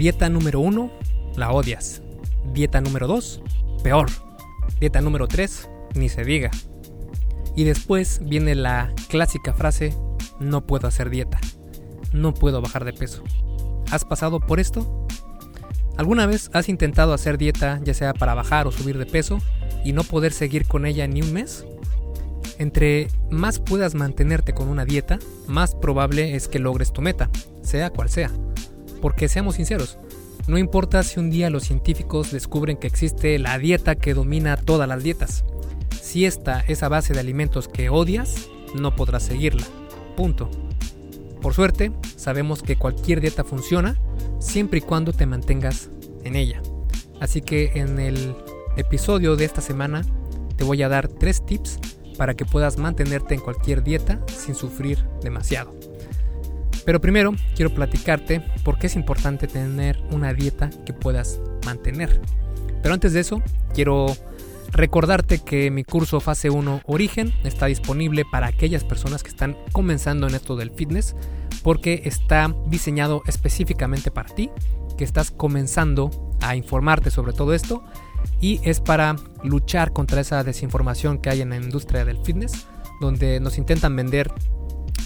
Dieta número 1, la odias. Dieta número 2, peor. Dieta número 3, ni se diga. Y después viene la clásica frase, no puedo hacer dieta. No puedo bajar de peso. ¿Has pasado por esto? ¿Alguna vez has intentado hacer dieta ya sea para bajar o subir de peso y no poder seguir con ella ni un mes? Entre más puedas mantenerte con una dieta, más probable es que logres tu meta, sea cual sea. Porque seamos sinceros, no importa si un día los científicos descubren que existe la dieta que domina todas las dietas. Si esta es a base de alimentos que odias, no podrás seguirla. Punto. Por suerte, sabemos que cualquier dieta funciona siempre y cuando te mantengas en ella. Así que en el episodio de esta semana te voy a dar tres tips para que puedas mantenerte en cualquier dieta sin sufrir demasiado. Pero primero quiero platicarte por qué es importante tener una dieta que puedas mantener. Pero antes de eso, quiero recordarte que mi curso Fase 1 Origen está disponible para aquellas personas que están comenzando en esto del fitness porque está diseñado específicamente para ti, que estás comenzando a informarte sobre todo esto y es para luchar contra esa desinformación que hay en la industria del fitness, donde nos intentan vender,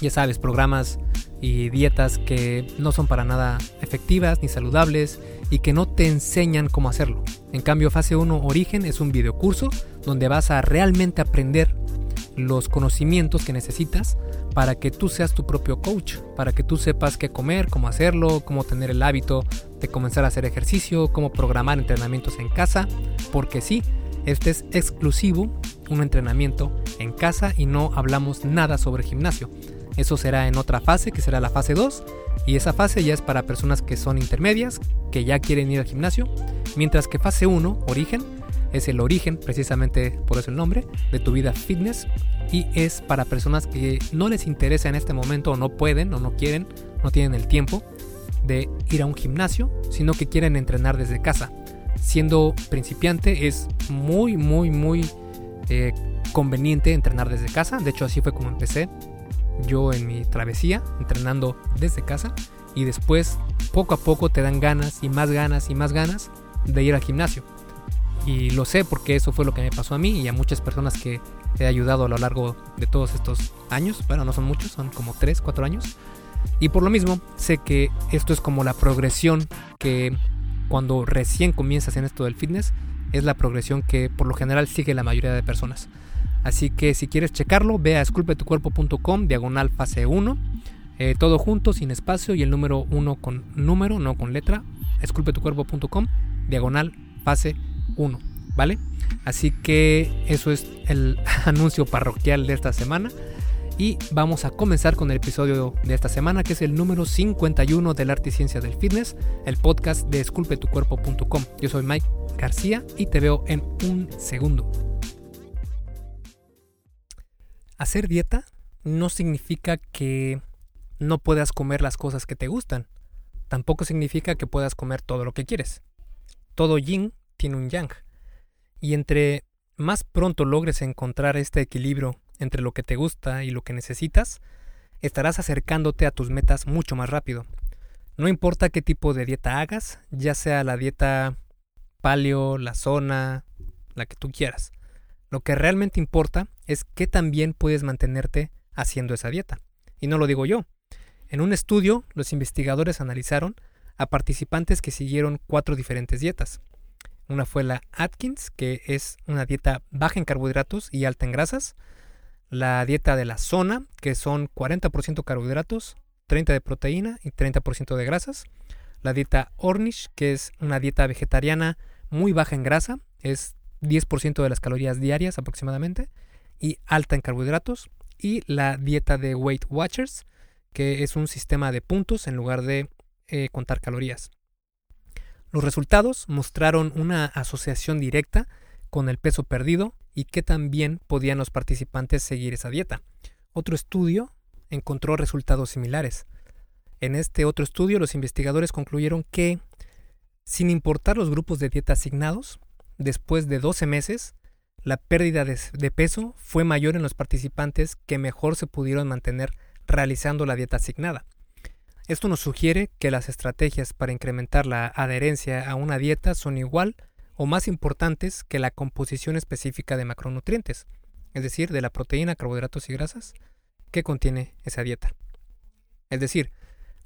ya sabes, programas y dietas que no son para nada efectivas ni saludables y que no te enseñan cómo hacerlo. En cambio, fase 1 Origen es un videocurso donde vas a realmente aprender los conocimientos que necesitas para que tú seas tu propio coach, para que tú sepas qué comer, cómo hacerlo, cómo tener el hábito de comenzar a hacer ejercicio, cómo programar entrenamientos en casa, porque sí, este es exclusivo, un entrenamiento en casa y no hablamos nada sobre gimnasio. Eso será en otra fase, que será la fase 2, y esa fase ya es para personas que son intermedias, que ya quieren ir al gimnasio, mientras que fase 1, origen, es el origen, precisamente por eso el nombre, de tu vida fitness y es para personas que no les interesa en este momento o no pueden o no quieren, no tienen el tiempo de ir a un gimnasio, sino que quieren entrenar desde casa. Siendo principiante es muy, muy, muy eh, conveniente entrenar desde casa. De hecho, así fue como empecé yo en mi travesía, entrenando desde casa. Y después, poco a poco, te dan ganas y más ganas y más ganas de ir al gimnasio. Y lo sé porque eso fue lo que me pasó a mí y a muchas personas que he ayudado a lo largo de todos estos años. Bueno, no son muchos, son como 3, 4 años. Y por lo mismo, sé que esto es como la progresión que cuando recién comienzas en esto del fitness, es la progresión que por lo general sigue la mayoría de personas. Así que si quieres checarlo, ve a esculpetucuerpo.com, diagonal fase 1, eh, todo junto, sin espacio y el número 1 con número, no con letra, esculpetucuerpo.com, diagonal fase 1, ¿vale? Así que eso es el anuncio parroquial de esta semana. Y vamos a comenzar con el episodio de esta semana, que es el número 51 del Arte y Ciencia del Fitness, el podcast de esculpetucuerpo.com. Yo soy Mike García y te veo en un segundo. Hacer dieta no significa que no puedas comer las cosas que te gustan. Tampoco significa que puedas comer todo lo que quieres. Todo yin tiene un yang. Y entre más pronto logres encontrar este equilibrio entre lo que te gusta y lo que necesitas, estarás acercándote a tus metas mucho más rápido. No importa qué tipo de dieta hagas, ya sea la dieta paleo, la zona, la que tú quieras. Lo que realmente importa es que también puedes mantenerte haciendo esa dieta. Y no lo digo yo. En un estudio, los investigadores analizaron a participantes que siguieron cuatro diferentes dietas. Una fue la Atkins, que es una dieta baja en carbohidratos y alta en grasas. La dieta de la zona, que son 40% carbohidratos, 30% de proteína y 30% de grasas. La dieta Ornish, que es una dieta vegetariana muy baja en grasa, es 10% de las calorías diarias aproximadamente, y alta en carbohidratos. Y la dieta de Weight Watchers, que es un sistema de puntos en lugar de eh, contar calorías. Los resultados mostraron una asociación directa con el peso perdido y que también podían los participantes seguir esa dieta. Otro estudio encontró resultados similares. En este otro estudio los investigadores concluyeron que, sin importar los grupos de dieta asignados, después de 12 meses, la pérdida de, peso fue mayor en los participantes que mejor se pudieron mantener realizando la dieta asignada. Esto nos sugiere que las estrategias para incrementar la adherencia a una dieta son igual o más importantes que la composición específica de macronutrientes, es decir, de la proteína, carbohidratos y grasas que contiene esa dieta. Es decir,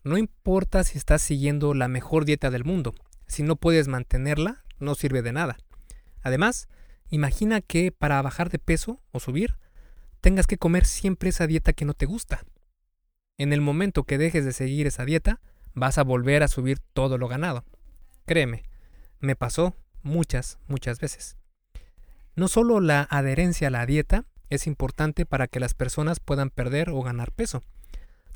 no importa si estás siguiendo la mejor dieta del mundo, si no puedes mantenerla, no sirve de nada. Además, imagina que para bajar de peso o subir, tengas que comer siempre esa dieta que no te gusta. En el momento que dejes de seguir esa dieta, vas a volver a subir todo lo ganado. Créeme, me pasó muchas, muchas veces. No solo la adherencia a la dieta es importante para que las personas puedan perder o ganar peso,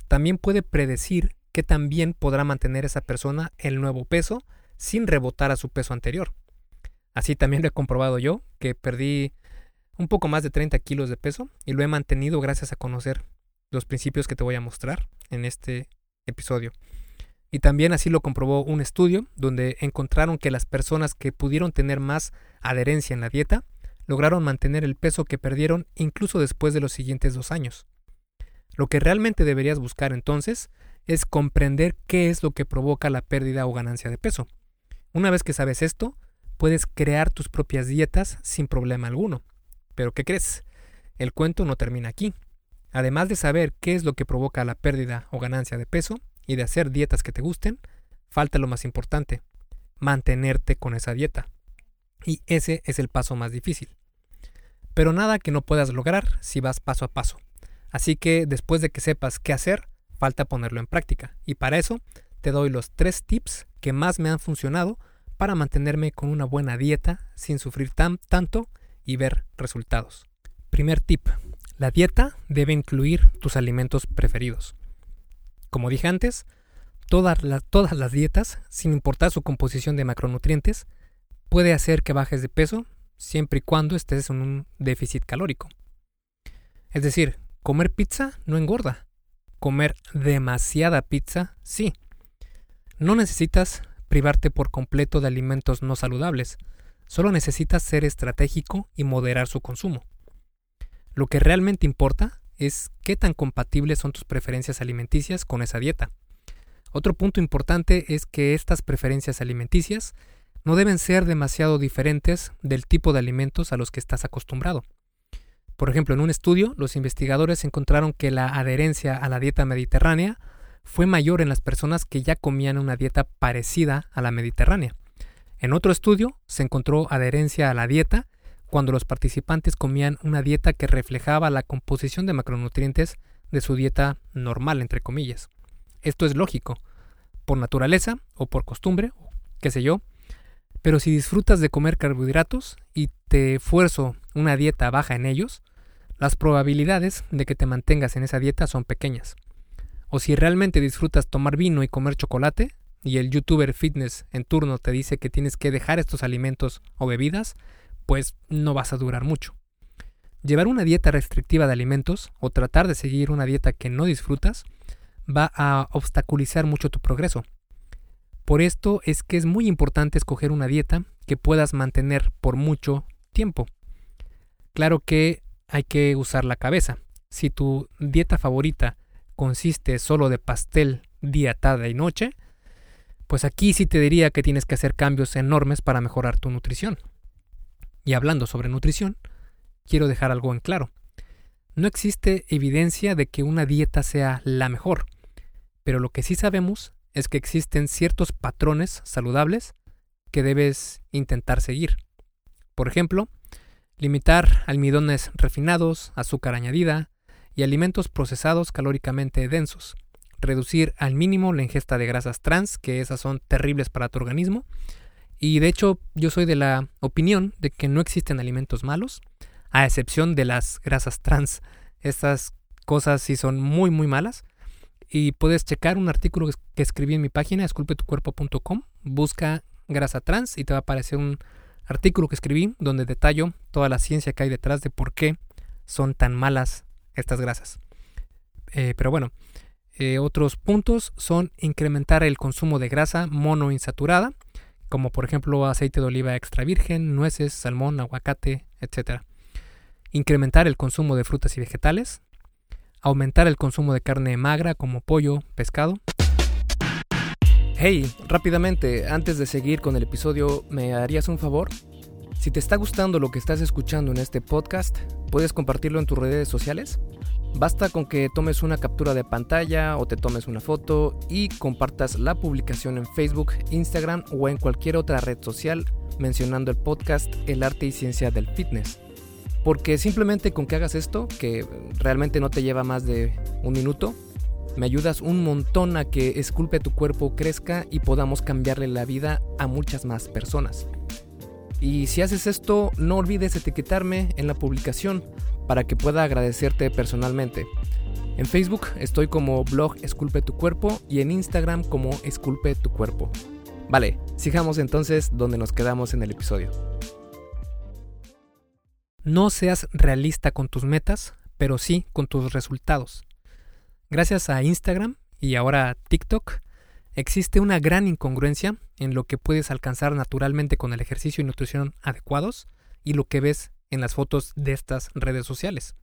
también puede predecir que también podrá mantener esa persona el nuevo peso sin rebotar a su peso anterior. Así también lo he comprobado yo, que perdí un poco más de 30 kilos de peso y lo he mantenido gracias a conocer los principios que te voy a mostrar en este episodio. Y también así lo comprobó un estudio donde encontraron que las personas que pudieron tener más adherencia en la dieta lograron mantener el peso que perdieron incluso después de los siguientes dos años. Lo que realmente deberías buscar entonces es comprender qué es lo que provoca la pérdida o ganancia de peso. Una vez que sabes esto, puedes crear tus propias dietas sin problema alguno. Pero ¿qué crees? El cuento no termina aquí. Además de saber qué es lo que provoca la pérdida o ganancia de peso, y de hacer dietas que te gusten, falta lo más importante, mantenerte con esa dieta. Y ese es el paso más difícil. Pero nada que no puedas lograr si vas paso a paso. Así que después de que sepas qué hacer, falta ponerlo en práctica. Y para eso te doy los tres tips que más me han funcionado para mantenerme con una buena dieta sin sufrir tan, tanto y ver resultados. Primer tip. La dieta debe incluir tus alimentos preferidos. Como dije antes, todas, todas las dietas, sin importar su composición de macronutrientes, puede hacer que bajes de peso siempre y cuando estés en un déficit calórico. Es decir, comer pizza no engorda. Comer demasiada pizza sí. No necesitas privarte por completo de alimentos no saludables. Solo necesitas ser estratégico y moderar su consumo. Lo que realmente importa es qué tan compatibles son tus preferencias alimenticias con esa dieta. Otro punto importante es que estas preferencias alimenticias no deben ser demasiado diferentes del tipo de alimentos a los que estás acostumbrado. Por ejemplo, en un estudio, los investigadores encontraron que la adherencia a la dieta mediterránea fue mayor en las personas que ya comían una dieta parecida a la mediterránea. En otro estudio, se encontró adherencia a la dieta cuando los participantes comían una dieta que reflejaba la composición de macronutrientes de su dieta normal, entre comillas. Esto es lógico, por naturaleza o por costumbre, qué sé yo, pero si disfrutas de comer carbohidratos y te esfuerzo una dieta baja en ellos, las probabilidades de que te mantengas en esa dieta son pequeñas. O si realmente disfrutas tomar vino y comer chocolate, y el youtuber fitness en turno te dice que tienes que dejar estos alimentos o bebidas, pues no vas a durar mucho. Llevar una dieta restrictiva de alimentos o tratar de seguir una dieta que no disfrutas va a obstaculizar mucho tu progreso. Por esto es que es muy importante escoger una dieta que puedas mantener por mucho tiempo. Claro que hay que usar la cabeza. Si tu dieta favorita consiste solo de pastel día, tarde y noche, pues aquí sí te diría que tienes que hacer cambios enormes para mejorar tu nutrición. Y hablando sobre nutrición, quiero dejar algo en claro. No existe evidencia de que una dieta sea la mejor, pero lo que sí sabemos es que existen ciertos patrones saludables que debes intentar seguir. Por ejemplo, limitar almidones refinados, azúcar añadida y alimentos procesados calóricamente densos. Reducir al mínimo la ingesta de grasas trans, que esas son terribles para tu organismo, y de hecho yo soy de la opinión de que no existen alimentos malos, a excepción de las grasas trans. Estas cosas sí son muy muy malas. Y puedes checar un artículo que escribí en mi página, esculpetucuerpo.com. Busca grasa trans y te va a aparecer un artículo que escribí donde detallo toda la ciencia que hay detrás de por qué son tan malas estas grasas. Eh, pero bueno, eh, otros puntos son incrementar el consumo de grasa monoinsaturada como por ejemplo aceite de oliva extra virgen, nueces, salmón, aguacate, etc. Incrementar el consumo de frutas y vegetales. Aumentar el consumo de carne magra como pollo, pescado. Hey, rápidamente, antes de seguir con el episodio, ¿me harías un favor? Si te está gustando lo que estás escuchando en este podcast, ¿puedes compartirlo en tus redes sociales? Basta con que tomes una captura de pantalla o te tomes una foto y compartas la publicación en Facebook, Instagram o en cualquier otra red social mencionando el podcast El arte y ciencia del fitness. Porque simplemente con que hagas esto, que realmente no te lleva más de un minuto, me ayudas un montón a que Esculpe tu cuerpo crezca y podamos cambiarle la vida a muchas más personas. Y si haces esto, no olvides etiquetarme en la publicación para que pueda agradecerte personalmente. En Facebook estoy como blog Esculpe tu cuerpo y en Instagram como Esculpe tu cuerpo. Vale, sigamos entonces donde nos quedamos en el episodio. No seas realista con tus metas, pero sí con tus resultados. Gracias a Instagram y ahora TikTok, existe una gran incongruencia en lo que puedes alcanzar naturalmente con el ejercicio y nutrición adecuados y lo que ves en las fotos de estas redes sociales.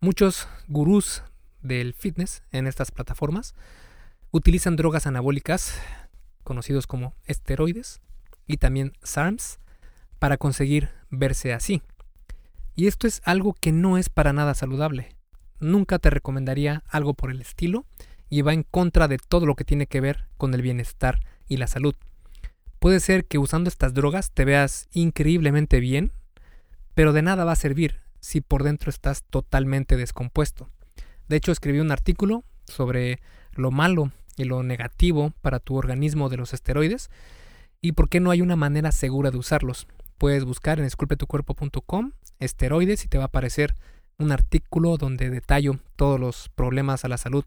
Muchos gurús del fitness en estas plataformas utilizan drogas anabólicas, conocidos como esteroides, y también SARMs, para conseguir verse así. Y esto es algo que no es para nada saludable nunca te recomendaría algo por el estilo y va en contra de todo lo que tiene que ver con el bienestar y la salud. Puede ser que usando estas drogas te veas increíblemente bien, pero de nada va a servir si por dentro estás totalmente descompuesto. De hecho, escribí un artículo sobre lo malo y lo negativo para tu organismo de los esteroides y por qué no hay una manera segura de usarlos. Puedes buscar en esculpetucuerpo.com esteroides y te va a aparecer un artículo donde detallo todos los problemas a la salud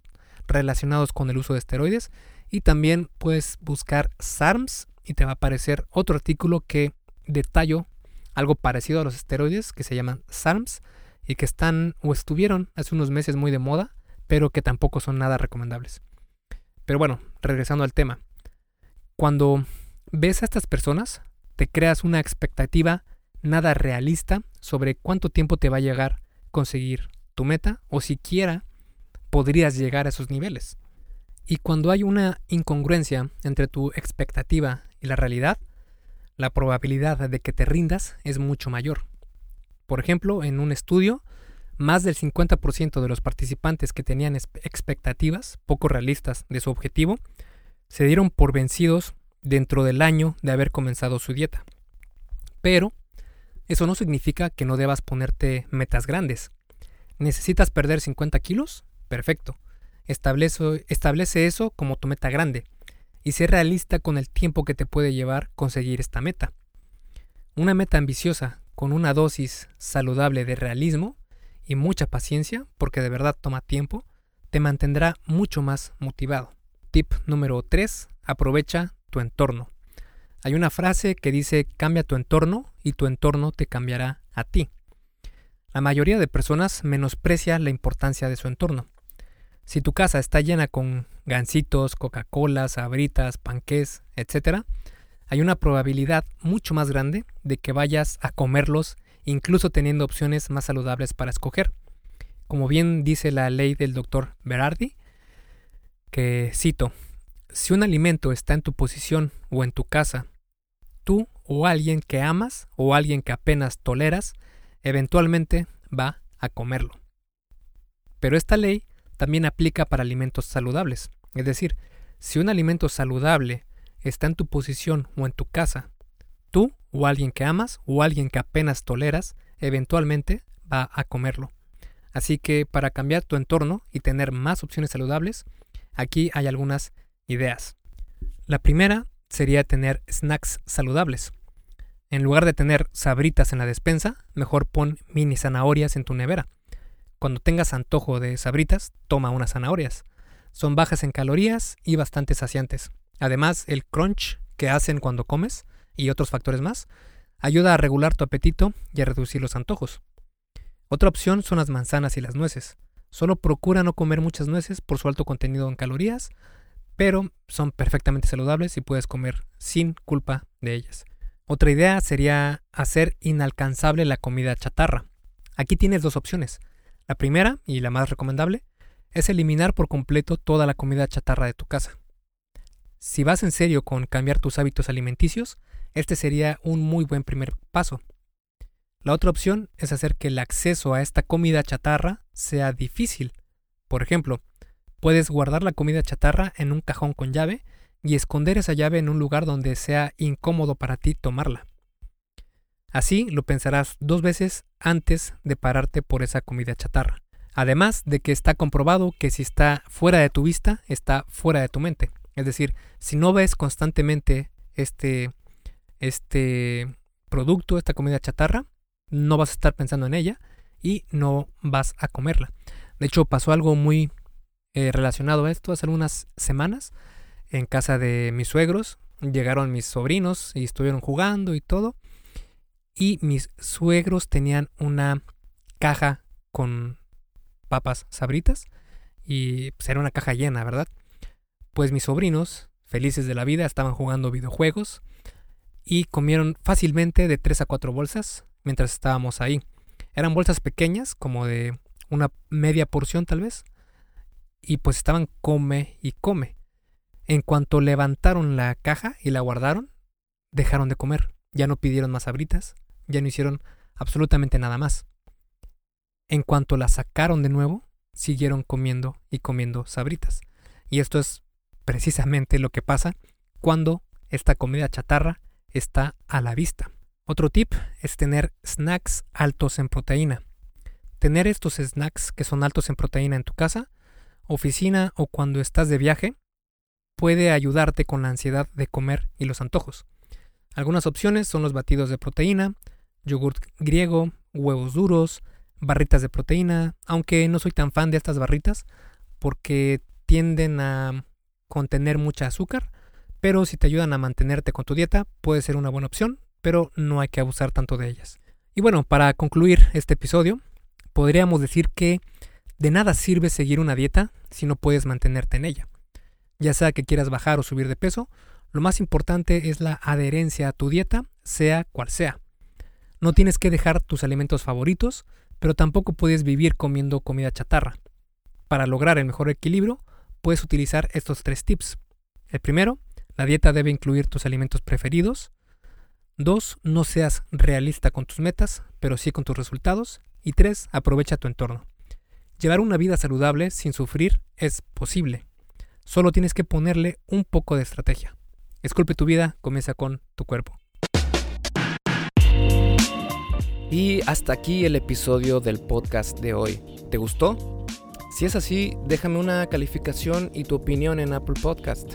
relacionados con el uso de esteroides y también puedes buscar SARMS y te va a aparecer otro artículo que detallo algo parecido a los esteroides que se llaman SARMS y que están o estuvieron hace unos meses muy de moda, pero que tampoco son nada recomendables. Pero bueno, regresando al tema. Cuando ves a estas personas, te creas una expectativa nada realista sobre cuánto tiempo te va a llegar conseguir tu meta o siquiera podrías llegar a esos niveles. Y cuando hay una incongruencia entre tu expectativa y la realidad, la probabilidad de que te rindas es mucho mayor. Por ejemplo, en un estudio, más del 50% de los participantes que tenían expectativas poco realistas de su objetivo se dieron por vencidos dentro del año de haber comenzado su dieta. Pero eso no significa que no debas ponerte metas grandes. ¿Necesitas perder 50 kilos? Perfecto. Establece, establece eso como tu meta grande y sé realista con el tiempo que te puede llevar conseguir esta meta. Una meta ambiciosa con una dosis saludable de realismo y mucha paciencia, porque de verdad toma tiempo, te mantendrá mucho más motivado. Tip número 3. Aprovecha tu entorno. Hay una frase que dice cambia tu entorno y tu entorno te cambiará a ti. La mayoría de personas menosprecia la importancia de su entorno. Si tu casa está llena con gancitos, Coca-Cola, sabritas, panqués, etc., hay una probabilidad mucho más grande de que vayas a comerlos incluso teniendo opciones más saludables para escoger. Como bien dice la ley del doctor Berardi, que cito, si un alimento está en tu posición o en tu casa tú o alguien que amas o alguien que apenas toleras, eventualmente va a comerlo. Pero esta ley también aplica para alimentos saludables. Es decir, si un alimento saludable está en tu posición o en tu casa, tú o alguien que amas o alguien que apenas toleras, eventualmente va a comerlo. Así que para cambiar tu entorno y tener más opciones saludables, aquí hay algunas ideas. La primera sería tener snacks saludables. En lugar de tener sabritas en la despensa, mejor pon mini zanahorias en tu nevera. Cuando tengas antojo de sabritas, toma unas zanahorias. Son bajas en calorías y bastante saciantes. Además, el crunch que hacen cuando comes y otros factores más ayuda a regular tu apetito y a reducir los antojos. Otra opción son las manzanas y las nueces. Solo procura no comer muchas nueces por su alto contenido en calorías pero son perfectamente saludables y puedes comer sin culpa de ellas. Otra idea sería hacer inalcanzable la comida chatarra. Aquí tienes dos opciones. La primera, y la más recomendable, es eliminar por completo toda la comida chatarra de tu casa. Si vas en serio con cambiar tus hábitos alimenticios, este sería un muy buen primer paso. La otra opción es hacer que el acceso a esta comida chatarra sea difícil. Por ejemplo, puedes guardar la comida chatarra en un cajón con llave y esconder esa llave en un lugar donde sea incómodo para ti tomarla. Así lo pensarás dos veces antes de pararte por esa comida chatarra. Además de que está comprobado que si está fuera de tu vista, está fuera de tu mente. Es decir, si no ves constantemente este, este producto, esta comida chatarra, no vas a estar pensando en ella y no vas a comerla. De hecho, pasó algo muy eh, relacionado a esto hace algunas semanas en casa de mis suegros. Llegaron mis sobrinos y estuvieron jugando y todo y mis suegros tenían una caja con papas sabritas y pues, era una caja llena, ¿verdad? Pues mis sobrinos, felices de la vida, estaban jugando videojuegos y comieron fácilmente de 3 a 4 bolsas mientras estábamos ahí. Eran bolsas pequeñas, como de una media porción tal vez, y pues estaban come y come. En cuanto levantaron la caja y la guardaron, dejaron de comer. Ya no pidieron más sabritas, ya no hicieron absolutamente nada más. En cuanto la sacaron de nuevo, siguieron comiendo y comiendo sabritas. Y esto es precisamente lo que pasa cuando esta comida chatarra está a la vista. Otro tip es tener snacks altos en proteína. Tener estos snacks que son altos en proteína en tu casa, oficina o cuando estás de viaje puede ayudarte con la ansiedad de comer y los antojos. Algunas opciones son los batidos de proteína, yogurt griego, huevos duros, barritas de proteína, aunque no soy tan fan de estas barritas porque tienden a contener mucha azúcar, pero si te ayudan a mantenerte con tu dieta puede ser una buena opción, pero no hay que abusar tanto de ellas. Y bueno, para concluir este episodio, podríamos decir que de nada sirve seguir una dieta si no puedes mantenerte en ella. Ya sea que quieras bajar o subir de peso, lo más importante es la adherencia a tu dieta, sea cual sea. No tienes que dejar tus alimentos favoritos, pero tampoco puedes vivir comiendo comida chatarra. Para lograr el mejor equilibrio, puedes utilizar estos tres tips. El primero, la dieta debe incluir tus alimentos preferidos. Dos, no seas realista con tus metas, pero sí con tus resultados. Y tres, aprovecha tu entorno. Llevar una vida saludable sin sufrir es posible. Solo tienes que ponerle un poco de estrategia. Esculpe tu vida, comienza con tu cuerpo. Y hasta aquí el episodio del podcast de hoy. ¿Te gustó? Si es así, déjame una calificación y tu opinión en Apple Podcast.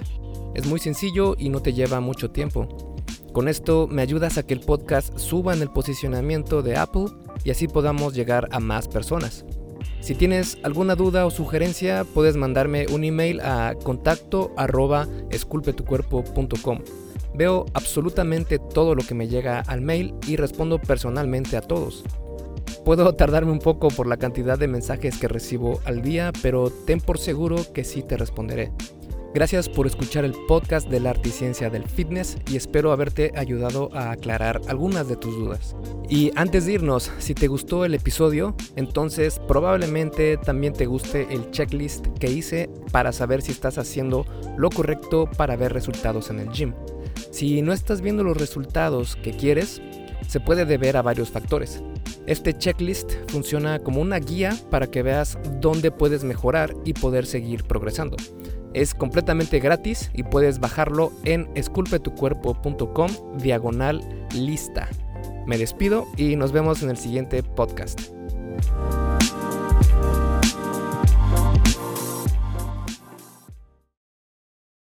Es muy sencillo y no te lleva mucho tiempo. Con esto me ayudas a que el podcast suba en el posicionamiento de Apple y así podamos llegar a más personas. Si tienes alguna duda o sugerencia, puedes mandarme un email a contacto. Veo absolutamente todo lo que me llega al mail y respondo personalmente a todos. Puedo tardarme un poco por la cantidad de mensajes que recibo al día, pero ten por seguro que sí te responderé. Gracias por escuchar el podcast de la arte y ciencia del fitness y espero haberte ayudado a aclarar algunas de tus dudas. Y antes de irnos, si te gustó el episodio, entonces probablemente también te guste el checklist que hice para saber si estás haciendo lo correcto para ver resultados en el gym. Si no estás viendo los resultados que quieres, se puede deber a varios factores. Este checklist funciona como una guía para que veas dónde puedes mejorar y poder seguir progresando. Es completamente gratis y puedes bajarlo en esculpetucuerpo.com diagonal lista. Me despido y nos vemos en el siguiente podcast.